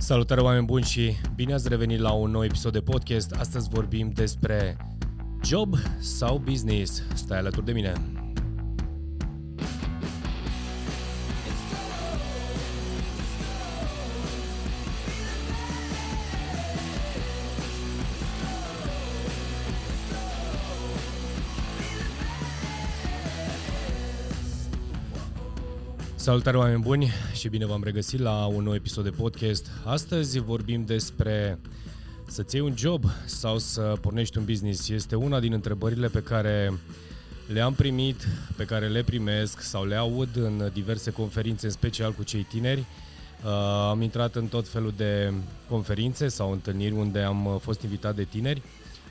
Salutare oameni buni și bine ați revenit la un nou episod de podcast. Astăzi vorbim despre job sau business. Stai alături de mine. Salutare oameni buni și bine v-am regăsit la un nou episod de podcast. Astăzi vorbim despre să-ți iei un job sau să pornești un business. Este una din întrebările pe care le-am primit, pe care le primesc sau le aud în diverse conferințe, în special cu cei tineri. Uh, am intrat în tot felul de conferințe sau întâlniri unde am fost invitat de tineri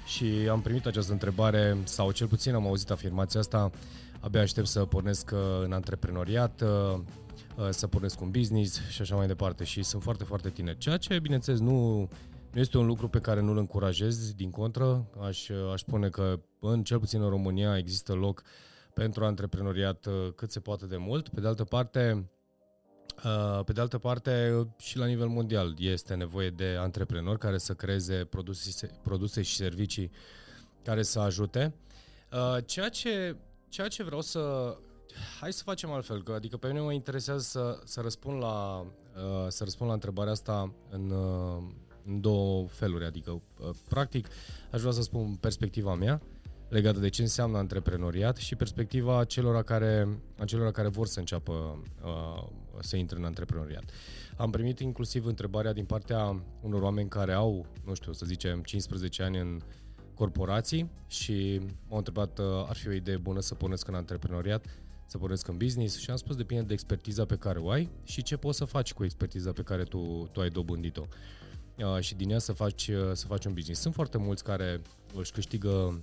și am primit această întrebare sau cel puțin am auzit afirmația asta abia aștept să pornesc uh, în antreprenoriat, uh, uh, să pornesc un business și așa mai departe. Și sunt foarte, foarte tineri. Ceea ce, bineînțeles, nu, nu este un lucru pe care nu-l încurajez, din contră. Aș, aș spune că, în cel puțin în România, există loc pentru antreprenoriat cât se poate de mult. Pe de altă parte, pe de altă parte, și la nivel mondial este nevoie de antreprenori care să creeze produse, produse și servicii care să ajute. Ceea ce Ceea ce vreau să... Hai să facem altfel, că, adică pe mine mă interesează să, să, răspund la, uh, să răspund la întrebarea asta în, uh, în două feluri. Adică, uh, practic, aș vrea să spun perspectiva mea legată de ce înseamnă antreprenoriat și perspectiva celor care, a celor care vor să înceapă uh, să intre în antreprenoriat. Am primit inclusiv întrebarea din partea unor oameni care au, nu știu, să zicem, 15 ani în corporații și m-au întrebat uh, ar fi o idee bună să pornesc în antreprenoriat, să pornesc în business și am spus depinde de expertiza pe care o ai și ce poți să faci cu expertiza pe care tu, tu ai dobândit-o. Uh, și din ea să faci, uh, să faci un business. Sunt foarte mulți care își câștigă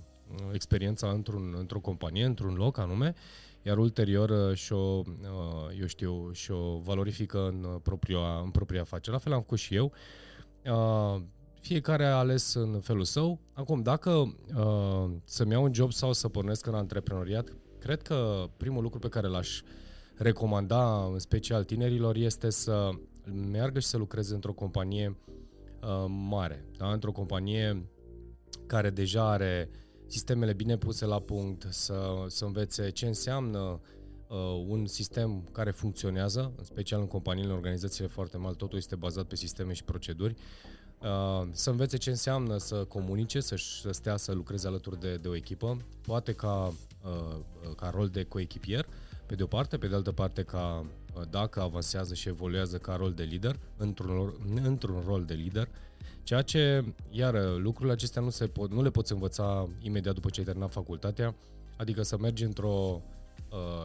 experiența într-un, într-o companie, într-un loc anume, iar ulterior și-o, eu știu, și-o valorifică în propria, în propria afacere. La fel am făcut și eu. Fiecare a ales în felul său. Acum, dacă uh, să-mi iau un job sau să pornesc în antreprenoriat, cred că primul lucru pe care l-aș recomanda, în special tinerilor, este să meargă și să lucreze într-o companie uh, mare, da? într-o companie care deja are sistemele bine puse la punct, să, să învețe ce înseamnă uh, un sistem care funcționează, în special în companiile, în organizațiile foarte mari, totul este bazat pe sisteme și proceduri. Uh, să învețe ce înseamnă să comunice, să, să stea să lucreze alături de, de o echipă, poate ca, uh, ca rol de coechipier, pe de o parte, pe de altă parte ca uh, dacă avansează și evoluează ca rol de lider, într-un, într-un rol de lider, ceea ce, iar lucrurile acestea nu, se pot, nu le poți învăța imediat după ce ai terminat facultatea, adică să mergi într-o Uh,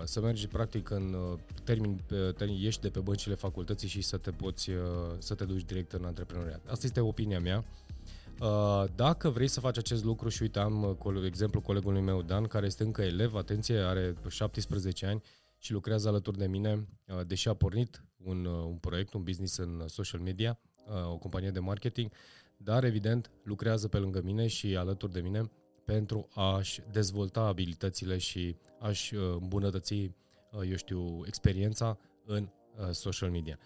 să mergi practic în uh, termin, termin, ieși de pe băncile facultății și să te poți, uh, să te duci direct în antreprenoriat. Asta este opinia mea. Dacă vrei să faci acest lucru și uite, am exemplu colegului meu Dan, care este încă elev, atenție, are 17 ani și lucrează alături de mine, deși a pornit un, un proiect, un business în social media, o companie de marketing, dar evident lucrează pe lângă mine și alături de mine pentru a-și dezvolta abilitățile și a-și uh, îmbunătăți, uh, eu știu, experiența în uh, social media.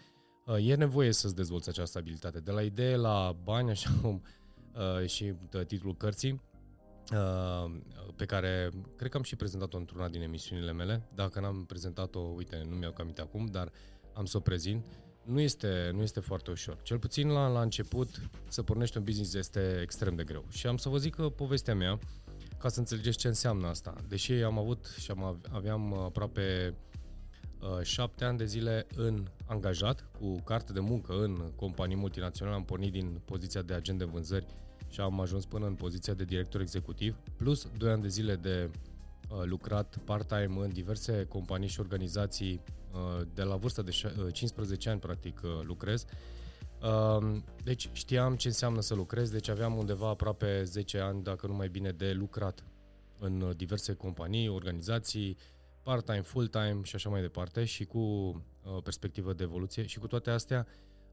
E nevoie să-ți dezvolți această abilitate. De la idee la bani, așa cum și titlul cărții, pe care cred că am și prezentat-o într-una din emisiunile mele. Dacă n-am prezentat-o, uite, nu mi-au cam acum, dar am să o prezint nu este, nu este foarte ușor. Cel puțin la, la început, să pornești un business este extrem de greu. Și am să vă zic că povestea mea, ca să înțelegeți ce înseamnă asta. Deși am avut și am, aveam aproape uh, șapte ani de zile în angajat, cu carte de muncă în companii multinaționale, am pornit din poziția de agent de vânzări și am ajuns până în poziția de director executiv, plus 2 ani de zile de uh, lucrat part-time în diverse companii și organizații Uh, de la vârsta de 15 uh, ani, practic, uh, lucrez. Um, deci știam ce înseamnă să lucrez, deci aveam undeva aproape 10 ani, dacă nu mai bine, de lucrat în diverse companii, organizații, part-time, full-time și așa mai departe și cu perspectivă de evoluție și cu toate astea,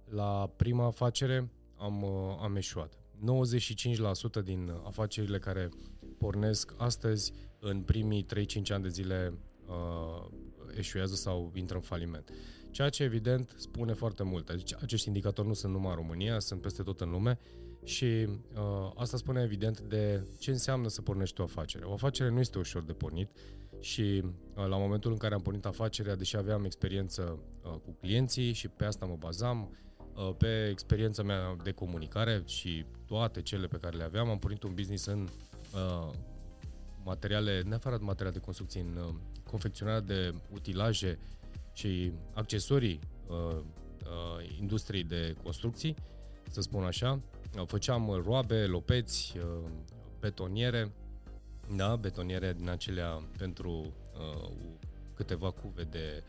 la prima afacere am, am eșuat. 95% din afacerile care pornesc astăzi în primii 3-5 ani de zile uh, eșuează sau intră în faliment. Ceea ce evident spune foarte mult. Deci acești indicatori nu sunt numai în România, sunt peste tot în lume și uh, asta spune evident de ce înseamnă să pornești o afacere. O afacere nu este ușor de pornit și uh, la momentul în care am pornit afacerea, deși aveam experiență uh, cu clienții și pe asta mă bazam, uh, pe experiența mea de comunicare și toate cele pe care le aveam, am pornit un business în uh, materiale, neapărat materiale de construcție, în uh, confecționarea de utilaje și accesorii uh, uh, industriei de construcții, să spun așa. Făceam roabe, lopeți, uh, betoniere, da, betoniere din acelea pentru uh, câteva cuve de,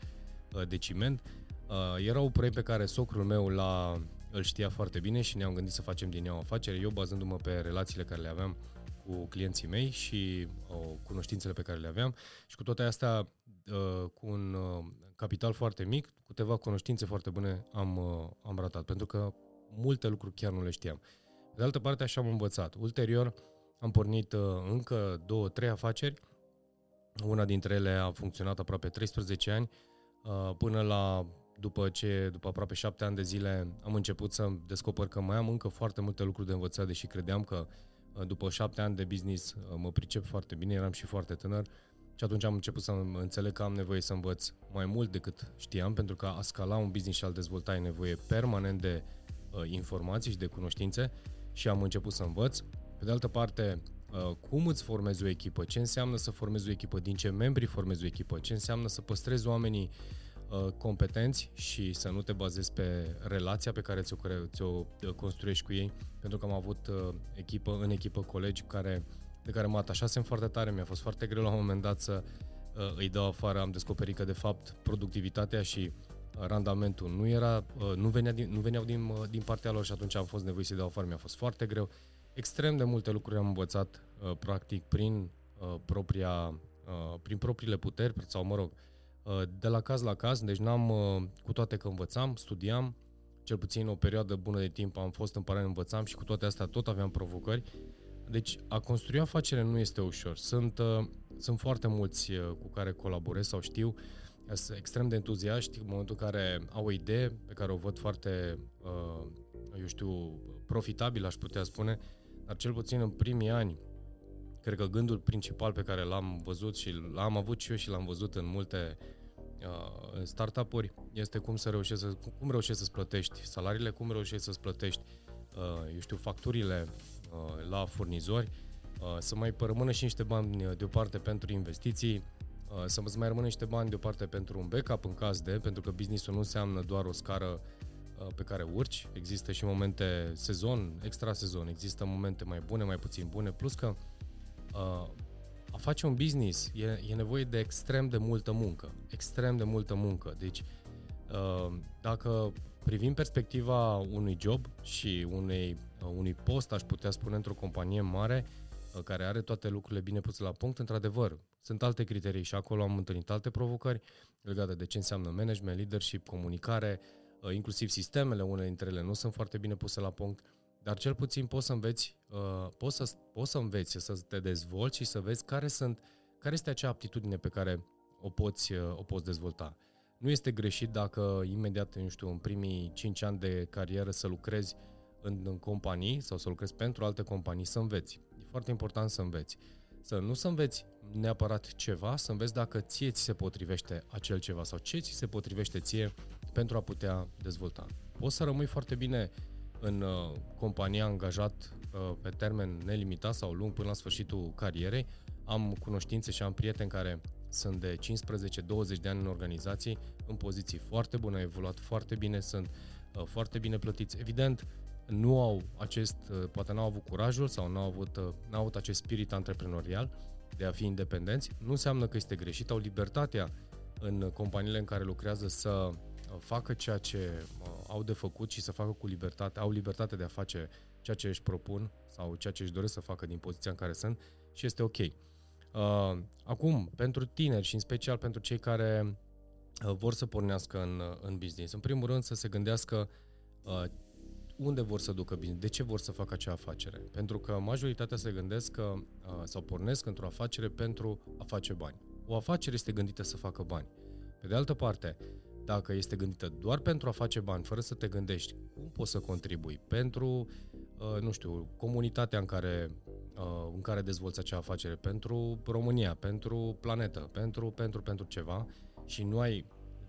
uh, de ciment. Uh, era un proiect pe care socrul meu l-a, îl știa foarte bine și ne-am gândit să facem din ea o afacere. Eu bazându-mă pe relațiile care le aveam cu clienții mei și uh, cunoștințele pe care le aveam și cu toate astea uh, cu un uh, capital foarte mic, cu câteva cunoștințe foarte bune am, uh, am ratat, pentru că multe lucruri chiar nu le știam. De altă parte, așa am învățat. Ulterior, am pornit uh, încă două, trei afaceri. Una dintre ele a funcționat aproape 13 ani, uh, până la după ce, după aproape șapte ani de zile, am început să descoper că mai am încă foarte multe lucruri de învățat, deși credeam că uh, după șapte ani de business uh, mă pricep foarte bine, eram și foarte tânăr și atunci am început să înțeleg că am nevoie să învăț mai mult decât știam, pentru că a scala un business și a-l dezvolta e nevoie permanent de uh, informații și de cunoștințe și am început să învăț. Pe de altă parte, uh, cum îți formezi o echipă, ce înseamnă să formezi o echipă, din ce membri formezi o echipă, ce înseamnă să păstrezi oamenii uh, competenți și să nu te bazezi pe relația pe care ți-o, ți-o uh, construiești cu ei, pentru că am avut uh, echipă, în echipă colegi care, de care mă atașasem foarte tare, mi-a fost foarte greu la un moment dat să uh, îi dau afară, am descoperit că de fapt productivitatea și randamentul nu, era, nu, venea din, nu veneau din, din partea lor și atunci am fost nevoit să-i dau afară, mi-a fost foarte greu. Extrem de multe lucruri am învățat uh, practic prin uh, propria uh, prin propriile puteri sau mă rog uh, de la caz la caz, deci n-am uh, cu toate că învățam, studiam, cel puțin o perioadă bună de timp am fost în paralel învățam și cu toate astea tot aveam provocări. Deci a construi afacere nu este ușor. Sunt, uh, sunt foarte mulți uh, cu care colaborez sau știu, sunt extrem de entuziaști în momentul în care au o idee pe care o văd foarte, uh, eu știu, profitabil, aș putea spune, dar cel puțin în primii ani, cred că gândul principal pe care l-am văzut și l-am avut și eu și l-am văzut în multe uh, startup-uri este cum să reușești să, cum reușești să-ți plătești salariile, cum reușești să-ți plătești, uh, eu știu, facturile uh, la furnizori, uh, să mai rămână și niște bani deoparte pentru investiții, uh, să mai rămână niște bani deoparte pentru un backup în caz de, pentru că businessul nu înseamnă doar o scară uh, Uh, pe care urci, există și momente sezon, extra sezon, există momente mai bune, mai puțin bune, plus că uh, a face un business e, e nevoie de extrem de multă muncă, extrem de multă muncă. Deci, uh, dacă privim perspectiva unui job și unei, uh, unui post, aș putea spune, într-o companie mare, uh, care are toate lucrurile bine puse la punct, într-adevăr, sunt alte criterii și acolo am întâlnit alte provocări legate de ce înseamnă management, leadership, comunicare, uh, Uh, inclusiv sistemele, unele dintre ele nu sunt foarte bine puse la punct, dar cel puțin poți să înveți, uh, poți să, poți să înveți, să te dezvolți și să vezi care, sunt, care este acea aptitudine pe care o poți, uh, o poți dezvolta. Nu este greșit dacă imediat, nu știu, în primii 5 ani de carieră să lucrezi în, în companii sau să lucrezi pentru alte companii, să înveți. E foarte important să înveți. Să nu să înveți neapărat ceva, să înveți dacă ție ți se potrivește acel ceva sau ce ți se potrivește ție pentru a putea dezvolta. Poți să rămâi foarte bine în uh, compania angajat uh, pe termen nelimitat sau lung până la sfârșitul carierei. Am cunoștințe și am prieteni care sunt de 15-20 de ani în organizații, în poziții foarte bune, au evoluat foarte bine, sunt uh, foarte bine plătiți. Evident, nu au acest, uh, poate n-au avut curajul sau n-au avut, uh, n-au avut acest spirit antreprenorial de a fi independenți. Nu înseamnă că este greșit, au libertatea în companiile în care lucrează să facă ceea ce au de făcut și să facă cu libertate, au libertate de a face ceea ce își propun sau ceea ce își doresc să facă din poziția în care sunt și este ok. Uh, acum, pentru tineri și în special pentru cei care uh, vor să pornească în, în business, în primul rând să se gândească uh, unde vor să ducă business, de ce vor să facă acea afacere. Pentru că majoritatea se gândesc că, sau pornesc într-o afacere pentru a face bani. O afacere este gândită să facă bani. Pe de altă parte, dacă este gândită doar pentru a face bani, fără să te gândești cum poți să contribui pentru, uh, nu știu, comunitatea în care, uh, în care dezvolți acea afacere, pentru România, pentru planetă, pentru, pentru, pentru ceva și nu ai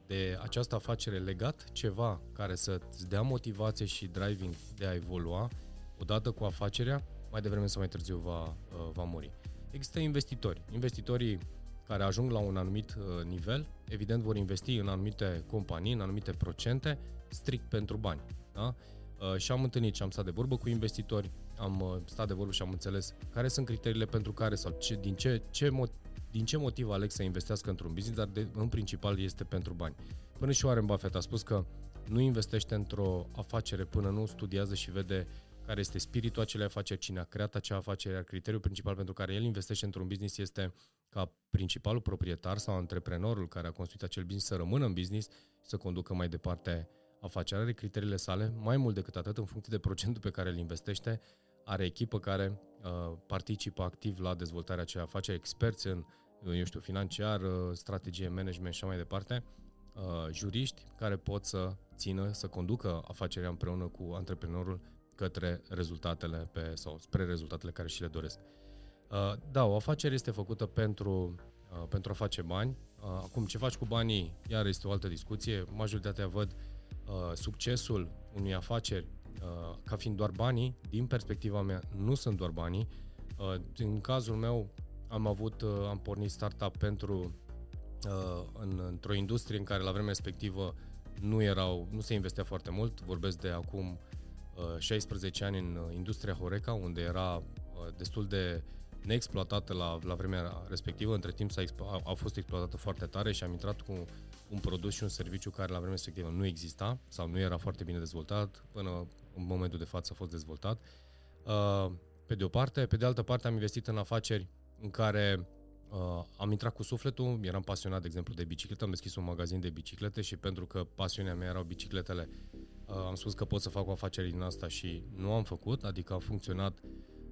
de această afacere legat ceva care să-ți dea motivație și driving de a evolua odată cu afacerea, mai devreme sau mai târziu va, uh, va muri. Există investitori. Investitorii care ajung la un anumit uh, nivel, evident vor investi în anumite companii, în anumite procente, strict pentru bani. Da? Uh, și am întâlnit și am stat de vorbă cu investitori, am stat de vorbă și am înțeles care sunt criteriile pentru care sau ce, din, ce, ce, din ce motiv aleg să investească într-un business, dar de, în principal este pentru bani. Până și Warren Buffett a spus că nu investește într-o afacere până nu studiază și vede care este spiritul acelei afaceri, cine a creat acea afacere, iar criteriul principal pentru care el investește într-un business este ca principalul proprietar sau antreprenorul care a construit acel business să rămână în business și să conducă mai departe afacerea, are criteriile sale, mai mult decât atât, în funcție de procentul pe care îl investește, are echipă care uh, participă activ la dezvoltarea acelei afaceri, experți în, eu știu, financiar, uh, strategie, management și așa mai departe, uh, juriști care pot să țină, să conducă afacerea împreună cu antreprenorul către rezultatele pe, sau spre rezultatele care și le doresc. Uh, da, o afacere este făcută pentru, uh, pentru a face bani. Uh, acum, ce faci cu banii, iar este o altă discuție. Majoritatea văd succesul unui afaceri ca fiind doar banii. Din perspectiva mea, nu sunt doar banii. În cazul meu, am avut, am pornit startup pentru în, într-o industrie în care la vremea respectivă nu erau, nu se investea foarte mult, vorbesc de acum 16 ani în industria Horeca, unde era destul de neexploatată la, la vremea respectivă, între timp s-a, a, a fost exploatată foarte tare și am intrat cu un produs și un serviciu care la vremea respectivă nu exista sau nu era foarte bine dezvoltat, până în momentul de față a fost dezvoltat. Uh, pe de o parte, pe de altă parte am investit în afaceri în care uh, am intrat cu sufletul, eram pasionat, de exemplu, de biciclete, am deschis un magazin de biciclete și pentru că pasiunea mea erau bicicletele, uh, am spus că pot să fac o afacere din asta și nu am făcut, adică a funcționat uh,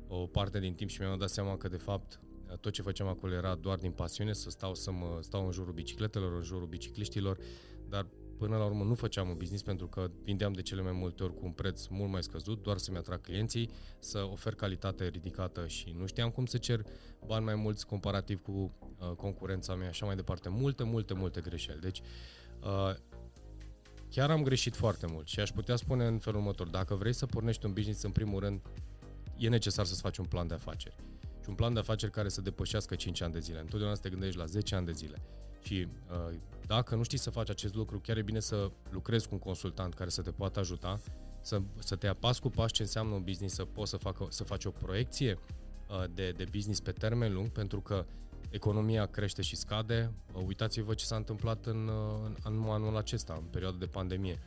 o parte din timp și mi-am dat seama că de fapt tot ce făceam acolo era doar din pasiune, să stau să mă stau în jurul bicicletelor, în jurul bicicliștilor, dar până la urmă nu făceam un business pentru că vindeam de cele mai multe ori cu un preț mult mai scăzut, doar să-mi atrag clienții, să ofer calitate ridicată și nu știam cum să cer bani mai mulți comparativ cu uh, concurența mea, așa mai departe. Multe, multe, multe greșeli. Deci, uh, chiar am greșit foarte mult și aș putea spune în felul următor, dacă vrei să pornești un business, în primul rând, e necesar să-ți faci un plan de afaceri. Și un plan de afaceri care să depășească 5 ani de zile. Întotdeauna să te gândești la 10 ani de zile. Și uh, dacă nu știi să faci acest lucru, chiar e bine să lucrezi cu un consultant care să te poată ajuta, să, să te apas cu pași ce înseamnă un business, să poți să, facă, să faci o proiecție uh, de, de business pe termen lung, pentru că economia crește și scade. Uh, uitați-vă ce s-a întâmplat în, în, în anul acesta, în perioada de pandemie.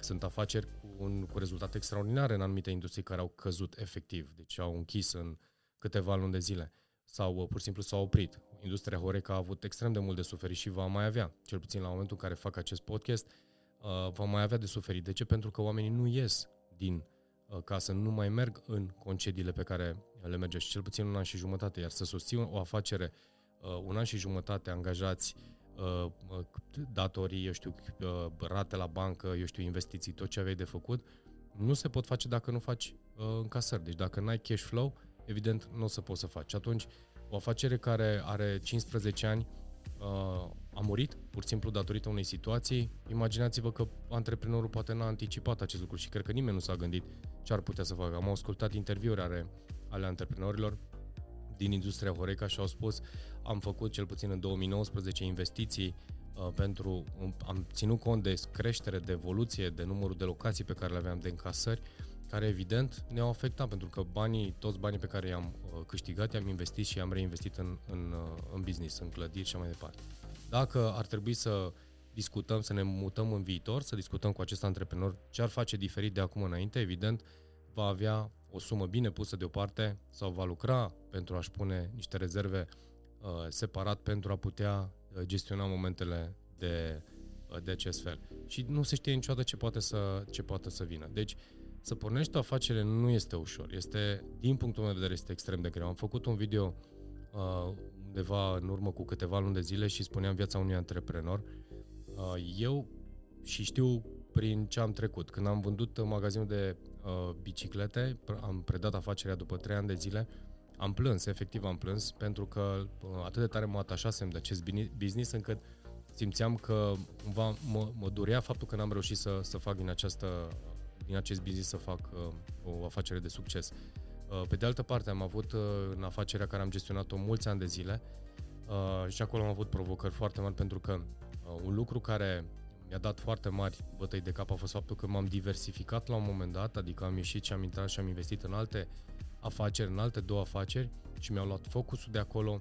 Sunt afaceri cu, un, cu rezultate extraordinare în anumite industrii care au căzut efectiv, deci au închis în câteva luni de zile sau uh, pur și simplu s-au oprit. Industria Horeca a avut extrem de mult de suferit și va mai avea, cel puțin la momentul în care fac acest podcast, uh, va mai avea de suferit. De ce? Pentru că oamenii nu ies din uh, casă, nu mai merg în concediile pe care le merge și cel puțin un an și jumătate, iar să susții o afacere un an și jumătate angajați Uh, datorii, eu știu, uh, rate la bancă, eu știu, investiții, tot ce aveai de făcut, nu se pot face dacă nu faci uh, încasări. Deci dacă n-ai cash flow, evident, nu o să poți să faci. Atunci, o afacere care are 15 ani a murit, pur și simplu datorită unei situații. Imaginați-vă că antreprenorul poate n-a anticipat acest lucru și cred că nimeni nu s-a gândit ce ar putea să facă. Am ascultat interviuri ale, ale antreprenorilor din industria Horeca și au spus am făcut cel puțin în 2019 investiții uh, pentru, am ținut cont de creștere, de evoluție, de numărul de locații pe care le aveam de încasări, care evident ne-au afectat pentru că banii, toți banii pe care i-am uh, câștigat, i-am investit și i-am reinvestit în, în, uh, în business, în clădiri și mai departe. Dacă ar trebui să discutăm, să ne mutăm în viitor, să discutăm cu acest antreprenor ce ar face diferit de acum înainte, evident, va avea o sumă bine pusă deoparte sau va lucra pentru a-și pune niște rezerve uh, separat pentru a putea uh, gestiona momentele de, uh, de acest fel. Și nu se știe niciodată ce poate să, ce poate să vină. Deci, să pornești o afacere nu este ușor. Este, din punctul meu de vedere, este extrem de greu. Am făcut un video uh, undeva în urmă cu câteva luni de zile și spuneam viața unui antreprenor. Uh, eu și știu prin ce am trecut. Când am vândut magazinul de uh, biciclete, am predat afacerea după 3 ani de zile, am plâns, efectiv am plâns, pentru că uh, atât de tare mă atașasem de acest business încât simțeam că cumva mă, mă durea faptul că n-am reușit să, să fac din, această, din acest business să fac uh, o afacere de succes. Uh, pe de altă parte, am avut uh, în afacerea care am gestionat-o mulți ani de zile uh, și acolo am avut provocări foarte mari pentru că uh, un lucru care mi-a dat foarte mari bătăi de cap a fost faptul că m-am diversificat la un moment dat, adică am ieșit și am intrat și am investit în alte afaceri, în alte două afaceri și mi-au luat focusul de acolo,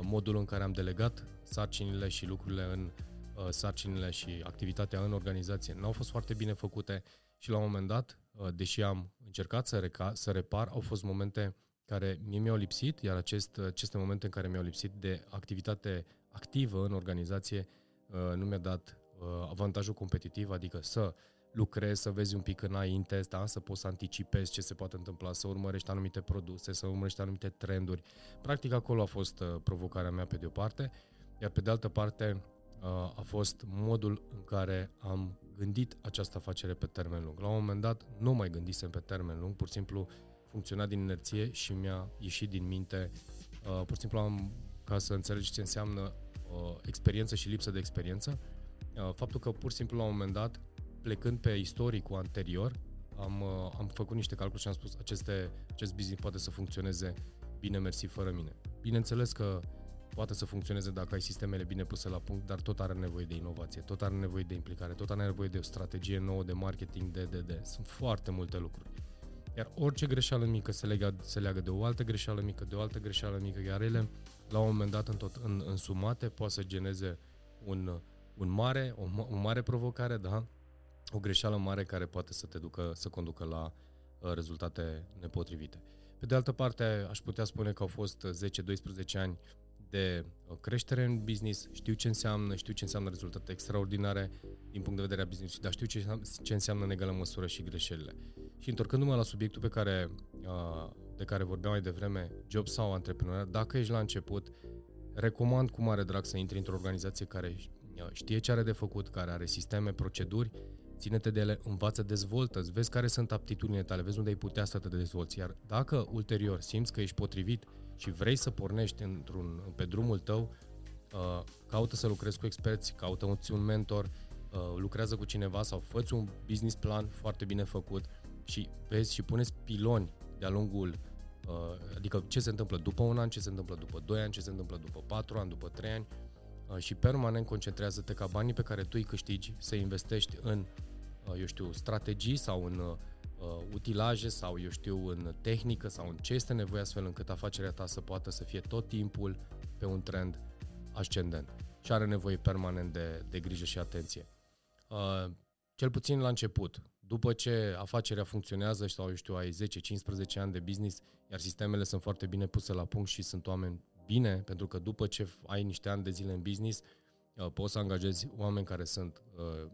modul în care am delegat sarcinile și lucrurile în uh, sarcinile și activitatea în organizație. N-au fost foarte bine făcute și la un moment dat, uh, deși am încercat să, reca- să repar, au fost momente care mie mi-au lipsit, iar acest, aceste momente în care mi-au lipsit de activitate activă în organizație uh, nu mi-a dat Uh, avantajul competitiv, adică să lucrezi, să vezi un pic înainte, da? să poți să anticipezi ce se poate întâmpla, să urmărești anumite produse, să urmărești anumite trenduri. Practic acolo a fost uh, provocarea mea pe de o parte, iar pe de altă parte uh, a fost modul în care am gândit această afacere pe termen lung. La un moment dat nu mai gândisem pe termen lung, pur și simplu funcționa din inerție și mi-a ieșit din minte, pur și simplu am, ca să înțelegi ce înseamnă experiență și lipsă de experiență, Uh, faptul că pur și simplu la un moment dat, plecând pe istoricul anterior, am, uh, am făcut niște calcule și am spus aceste, acest business poate să funcționeze bine mersi fără mine. Bineînțeles că poate să funcționeze dacă ai sistemele bine puse la punct, dar tot are nevoie de inovație, tot are nevoie de implicare, tot are nevoie de o strategie nouă de marketing, de, de, de. Sunt foarte multe lucruri. Iar orice greșeală mică se leagă, se leagă de o altă greșeală mică, de o altă greșeală mică, iar ele, la un moment dat, în, tot, în, în sumate, poate să geneze un, un mare, o, o mare provocare, da? O greșeală mare care poate să te ducă, să conducă la uh, rezultate nepotrivite. Pe de altă parte, aș putea spune că au fost 10-12 ani de uh, creștere în business, știu ce înseamnă, știu ce înseamnă rezultate extraordinare din punct de vedere a business dar știu ce, ce înseamnă în egală măsură și greșelile. Și întorcându-mă la subiectul pe care, uh, de care vorbeam mai devreme, job sau antreprenoriat, dacă ești la început, recomand cu mare drag să intri într-o organizație care știe ce are de făcut, care are sisteme, proceduri, ține-te de ele, învață, dezvoltă vezi care sunt aptitudinile tale, vezi unde ai putea să te dezvolți. Iar dacă ulterior simți că ești potrivit și vrei să pornești într-un, pe drumul tău, uh, caută să lucrezi cu experți, caută un mentor, uh, lucrează cu cineva sau fă un business plan foarte bine făcut și vezi și puneți piloni de-a lungul uh, adică ce se întâmplă după un an, ce se întâmplă după 2 ani, ce se întâmplă după 4 ani, după 3 ani. Uh, și permanent concentrează-te ca banii pe care tu îi câștigi să investești în, uh, eu știu, strategii sau în uh, utilaje sau, eu știu, în tehnică sau în ce este nevoie astfel încât afacerea ta să poată să fie tot timpul pe un trend ascendent și are nevoie permanent de, de grijă și atenție. Uh, cel puțin la început, după ce afacerea funcționează sau, eu știu, ai 10-15 ani de business, iar sistemele sunt foarte bine puse la punct și sunt oameni bine, pentru că după ce ai niște ani de zile în business, uh, poți să angajezi oameni care sunt uh,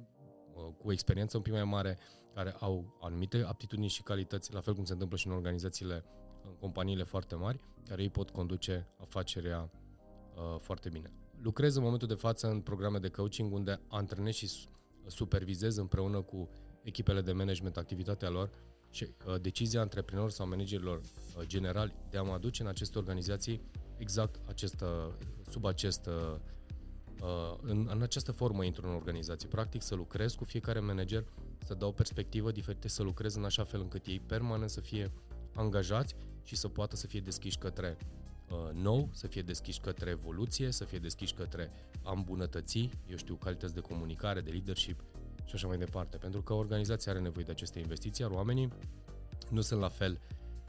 uh, cu experiență un pic mai mare, care au anumite aptitudini și calități, la fel cum se întâmplă și în organizațiile, în companiile foarte mari, care ei pot conduce afacerea foarte bine. Lucrez în momentul de față în programe de coaching unde antrenez și supervizez împreună cu echipele de management activitatea lor și decizia antreprenorilor sau managerilor generali de a mă aduce în aceste organizații exact acest, sub acest, uh, în, în această formă intru în organizație. Practic să lucrez cu fiecare manager, să dau perspectivă diferite, să lucrez în așa fel încât ei permanent să fie angajați și să poată să fie deschiși către uh, nou, să fie deschiși către evoluție, să fie deschiși către a îmbunătăți, eu știu, calități de comunicare, de leadership și așa mai departe. Pentru că organizația are nevoie de aceste investiții, iar oamenii nu sunt la fel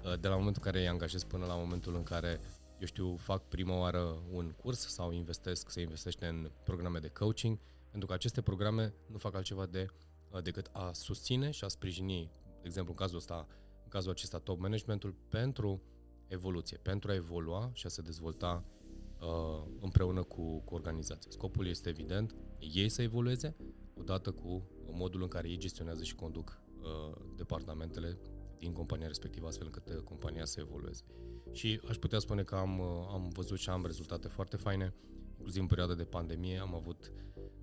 uh, de la momentul în care îi angajez până la momentul în care eu știu, fac prima oară un curs sau investesc, se investește în programe de coaching, pentru că aceste programe nu fac altceva de, decât a susține și a sprijini, de exemplu, în cazul ăsta, în cazul acesta top managementul pentru evoluție, pentru a evolua și a se dezvolta uh, împreună cu, cu organizația. Scopul este evident, ei să evolueze, odată cu modul în care ei gestionează și conduc uh, departamentele din compania respectivă, astfel încât uh, compania să evolueze. Și aș putea spune că am, uh, am văzut și am rezultate foarte faine, inclusiv în perioada de pandemie am avut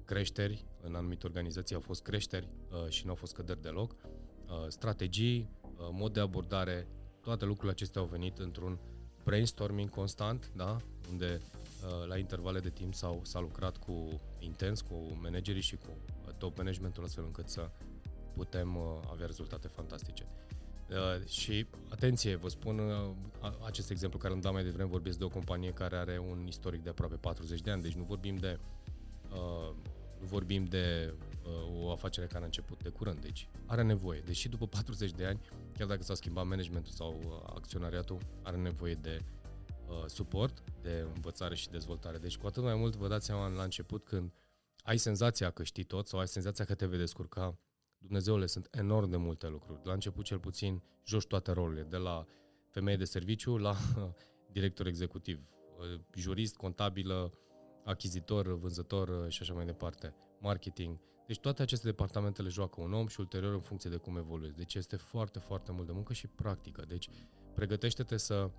creșteri, în anumite organizații au fost creșteri uh, și nu au fost căderi deloc, uh, strategii, uh, mod de abordare, toate lucrurile acestea au venit într-un brainstorming constant, da? unde la intervale de timp s-au, s-a lucrat cu intens, cu managerii și cu top managementul astfel încât să putem avea rezultate fantastice. Uh, și, atenție, vă spun uh, acest exemplu care îmi dau mai devreme, vorbesc de o companie care are un istoric de aproape 40 de ani, deci nu vorbim de uh, nu vorbim de uh, o afacere care a început de curând, deci are nevoie, deși după 40 de ani, chiar dacă s-a schimbat managementul sau uh, acționariatul, are nevoie de uh, suport, de învățare și dezvoltare. Deci cu atât mai mult vă dați seama la început când ai senzația că știi tot sau ai senzația că te vei descurca Dumnezeule, sunt enorm de multe lucruri. La început, cel puțin, joci toate rolurile, de la femeie de serviciu la director executiv, uh, jurist, contabilă, achizitor, vânzător uh, și așa mai departe, marketing. Deci toate aceste departamente le joacă un om și ulterior în funcție de cum evoluezi. Deci este foarte, foarte mult de muncă și practică. Deci pregătește-te să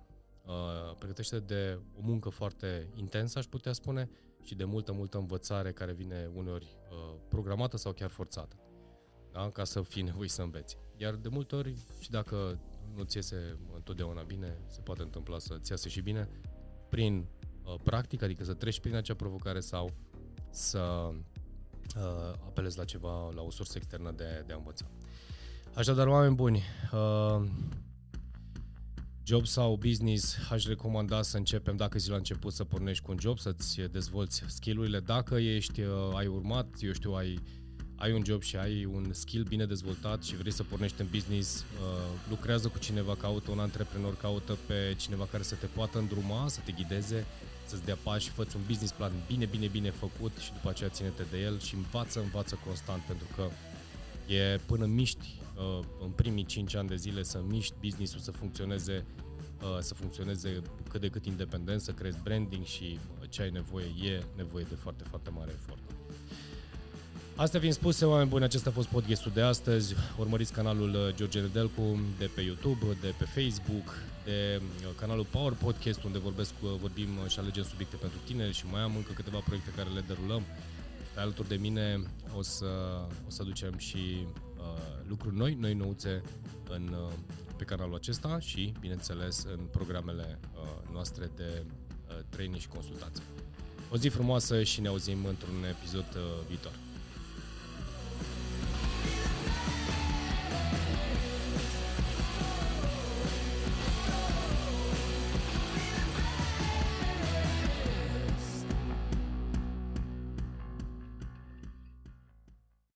uh, pregătește de o muncă foarte intensă, aș putea spune, și de multă, multă învățare care vine uneori uh, programată sau chiar forțată da? ca să fii nevoit să înveți. Iar de multe ori, și dacă nu ți iese întotdeauna bine, se poate întâmpla să ți iasă și bine, prin uh, practică, adică să treci prin acea provocare sau să uh, apelezi la ceva, la o sursă externă de, de a învăța. Așadar, oameni buni, uh, job sau business, aș recomanda să începem, dacă zi la început, să pornești cu un job, să-ți dezvolți skill-urile. Dacă ești, uh, ai urmat, eu știu, ai ai un job și ai un skill bine dezvoltat și vrei să pornești în business, uh, lucrează cu cineva, caută un antreprenor, caută pe cineva care să te poată îndruma, să te ghideze, să-ți dea pași, fă un business plan bine, bine, bine făcut și după aceea ține-te de el și învață, învață constant, pentru că e până miști uh, în primii 5 ani de zile să miști business-ul să funcționeze uh, să funcționeze cât de cât independent, să crezi branding și ce ai nevoie, e nevoie de foarte, foarte mare efort. Astea fiind spuse, oameni buni, acesta a fost podcastul de astăzi. Urmăriți canalul uh, George Nedelcu de pe YouTube, de pe Facebook, de uh, canalul Power Podcast, unde vorbesc, uh, vorbim și alegem subiecte pentru tineri și mai am încă câteva proiecte care le derulăm. Pe alături de mine o să, o să aducem și uh, lucruri noi, noi nouțe în, uh, pe canalul acesta și, bineînțeles, în programele uh, noastre de uh, training și consultație. O zi frumoasă și ne auzim într-un episod uh, viitor.